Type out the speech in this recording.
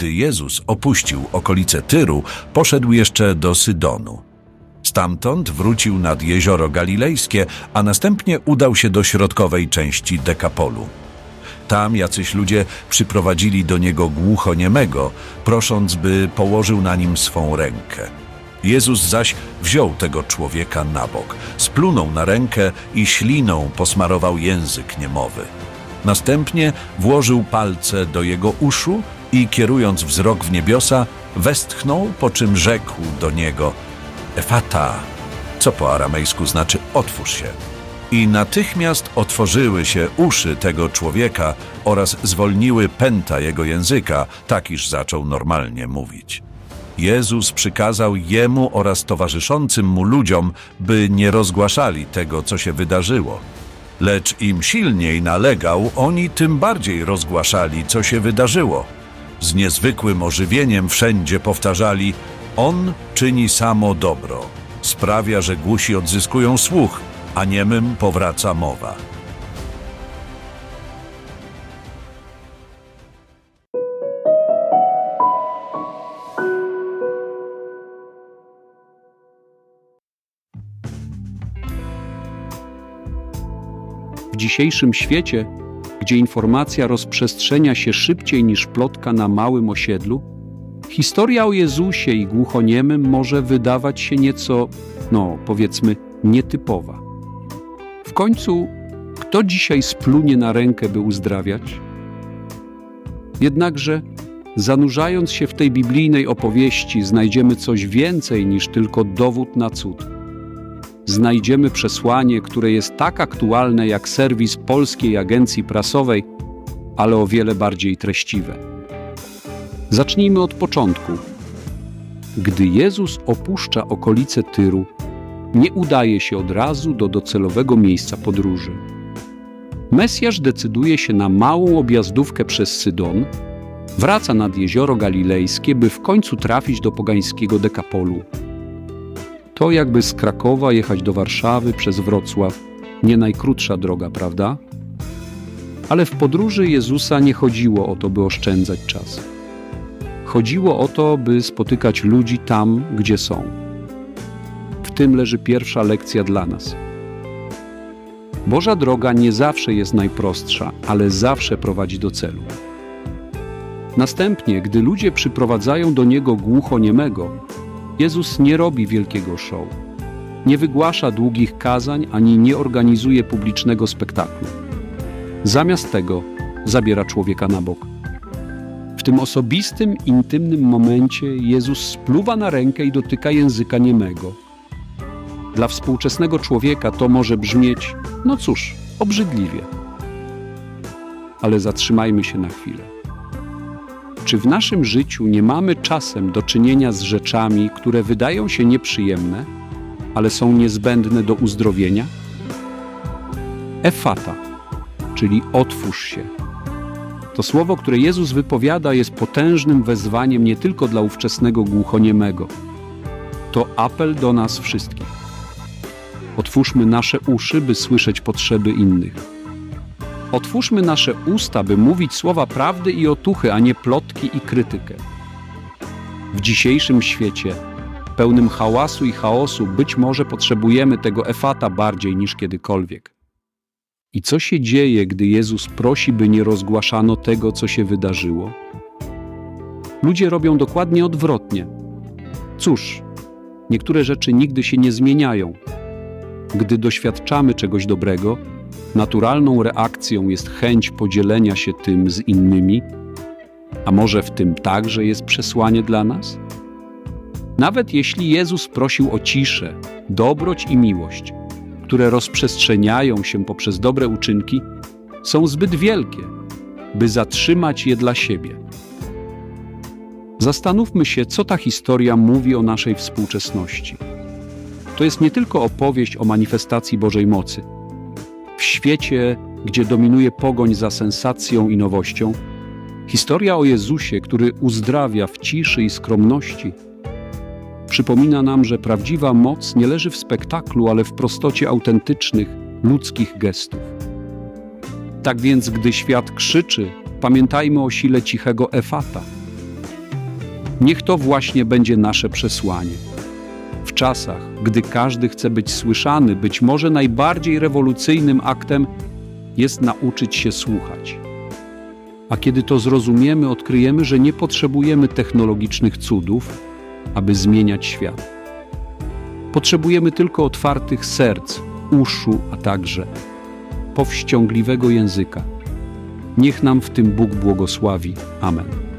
Gdy Jezus opuścił okolice Tyru, poszedł jeszcze do Sydonu. Stamtąd wrócił nad jezioro galilejskie, a następnie udał się do środkowej części Dekapolu. Tam jacyś ludzie przyprowadzili do niego głuchoniemego, prosząc, by położył na nim swą rękę. Jezus zaś wziął tego człowieka na bok, splunął na rękę i śliną posmarował język niemowy. Następnie włożył palce do jego uszu i kierując wzrok w niebiosa, westchnął, po czym rzekł do niego Efata, co po aramejsku znaczy otwórz się. I natychmiast otworzyły się uszy tego człowieka oraz zwolniły pęta jego języka, tak iż zaczął normalnie mówić. Jezus przykazał jemu oraz towarzyszącym mu ludziom, by nie rozgłaszali tego, co się wydarzyło. Lecz im silniej nalegał, oni tym bardziej rozgłaszali, co się wydarzyło. Z niezwykłym ożywieniem wszędzie powtarzali: On czyni samo dobro, sprawia, że głusi odzyskują słuch, a niemym powraca mowa. W dzisiejszym świecie, gdzie informacja rozprzestrzenia się szybciej niż plotka na małym osiedlu, historia o Jezusie i głuchoniemym może wydawać się nieco, no powiedzmy, nietypowa. W końcu, kto dzisiaj splunie na rękę, by uzdrawiać? Jednakże, zanurzając się w tej biblijnej opowieści, znajdziemy coś więcej niż tylko dowód na cud. Znajdziemy przesłanie, które jest tak aktualne jak serwis polskiej agencji prasowej, ale o wiele bardziej treściwe. Zacznijmy od początku. Gdy Jezus opuszcza okolice Tyru, nie udaje się od razu do docelowego miejsca podróży. Mesjasz decyduje się na małą objazdówkę przez Sydon, wraca nad jezioro galilejskie, by w końcu trafić do pogańskiego Dekapolu. To jakby z Krakowa jechać do Warszawy przez Wrocław. Nie najkrótsza droga, prawda? Ale w podróży Jezusa nie chodziło o to, by oszczędzać czas. Chodziło o to, by spotykać ludzi tam, gdzie są. W tym leży pierwsza lekcja dla nas. Boża droga nie zawsze jest najprostsza, ale zawsze prowadzi do celu. Następnie, gdy ludzie przyprowadzają do Niego głuchoniemego, Jezus nie robi wielkiego show. Nie wygłasza długich kazań ani nie organizuje publicznego spektaklu. Zamiast tego zabiera człowieka na bok. W tym osobistym, intymnym momencie Jezus spluwa na rękę i dotyka języka niemego. Dla współczesnego człowieka to może brzmieć, no cóż, obrzydliwie. Ale zatrzymajmy się na chwilę. Czy w naszym życiu nie mamy czasem do czynienia z rzeczami, które wydają się nieprzyjemne, ale są niezbędne do uzdrowienia? Efata, czyli otwórz się. To słowo, które Jezus wypowiada, jest potężnym wezwaniem nie tylko dla ówczesnego głuchoniemego. To apel do nas wszystkich. Otwórzmy nasze uszy, by słyszeć potrzeby innych. Otwórzmy nasze usta, by mówić słowa prawdy i otuchy, a nie plotki i krytykę. W dzisiejszym świecie, pełnym hałasu i chaosu, być może potrzebujemy tego efata bardziej niż kiedykolwiek. I co się dzieje, gdy Jezus prosi, by nie rozgłaszano tego, co się wydarzyło? Ludzie robią dokładnie odwrotnie. Cóż, niektóre rzeczy nigdy się nie zmieniają. Gdy doświadczamy czegoś dobrego, naturalną reakcją jest chęć podzielenia się tym z innymi, a może w tym także jest przesłanie dla nas? Nawet jeśli Jezus prosił o ciszę, dobroć i miłość, które rozprzestrzeniają się poprzez dobre uczynki, są zbyt wielkie, by zatrzymać je dla siebie. Zastanówmy się, co ta historia mówi o naszej współczesności. To jest nie tylko opowieść o manifestacji Bożej mocy. W świecie, gdzie dominuje pogoń za sensacją i nowością, historia o Jezusie, który uzdrawia w ciszy i skromności, przypomina nam, że prawdziwa moc nie leży w spektaklu, ale w prostocie autentycznych, ludzkich gestów. Tak więc, gdy świat krzyczy, pamiętajmy o sile cichego efata. Niech to właśnie będzie nasze przesłanie. W czasach, gdy każdy chce być słyszany, być może najbardziej rewolucyjnym aktem jest nauczyć się słuchać. A kiedy to zrozumiemy, odkryjemy, że nie potrzebujemy technologicznych cudów, aby zmieniać świat. Potrzebujemy tylko otwartych serc, uszu, a także powściągliwego języka. Niech nam w tym Bóg błogosławi. Amen.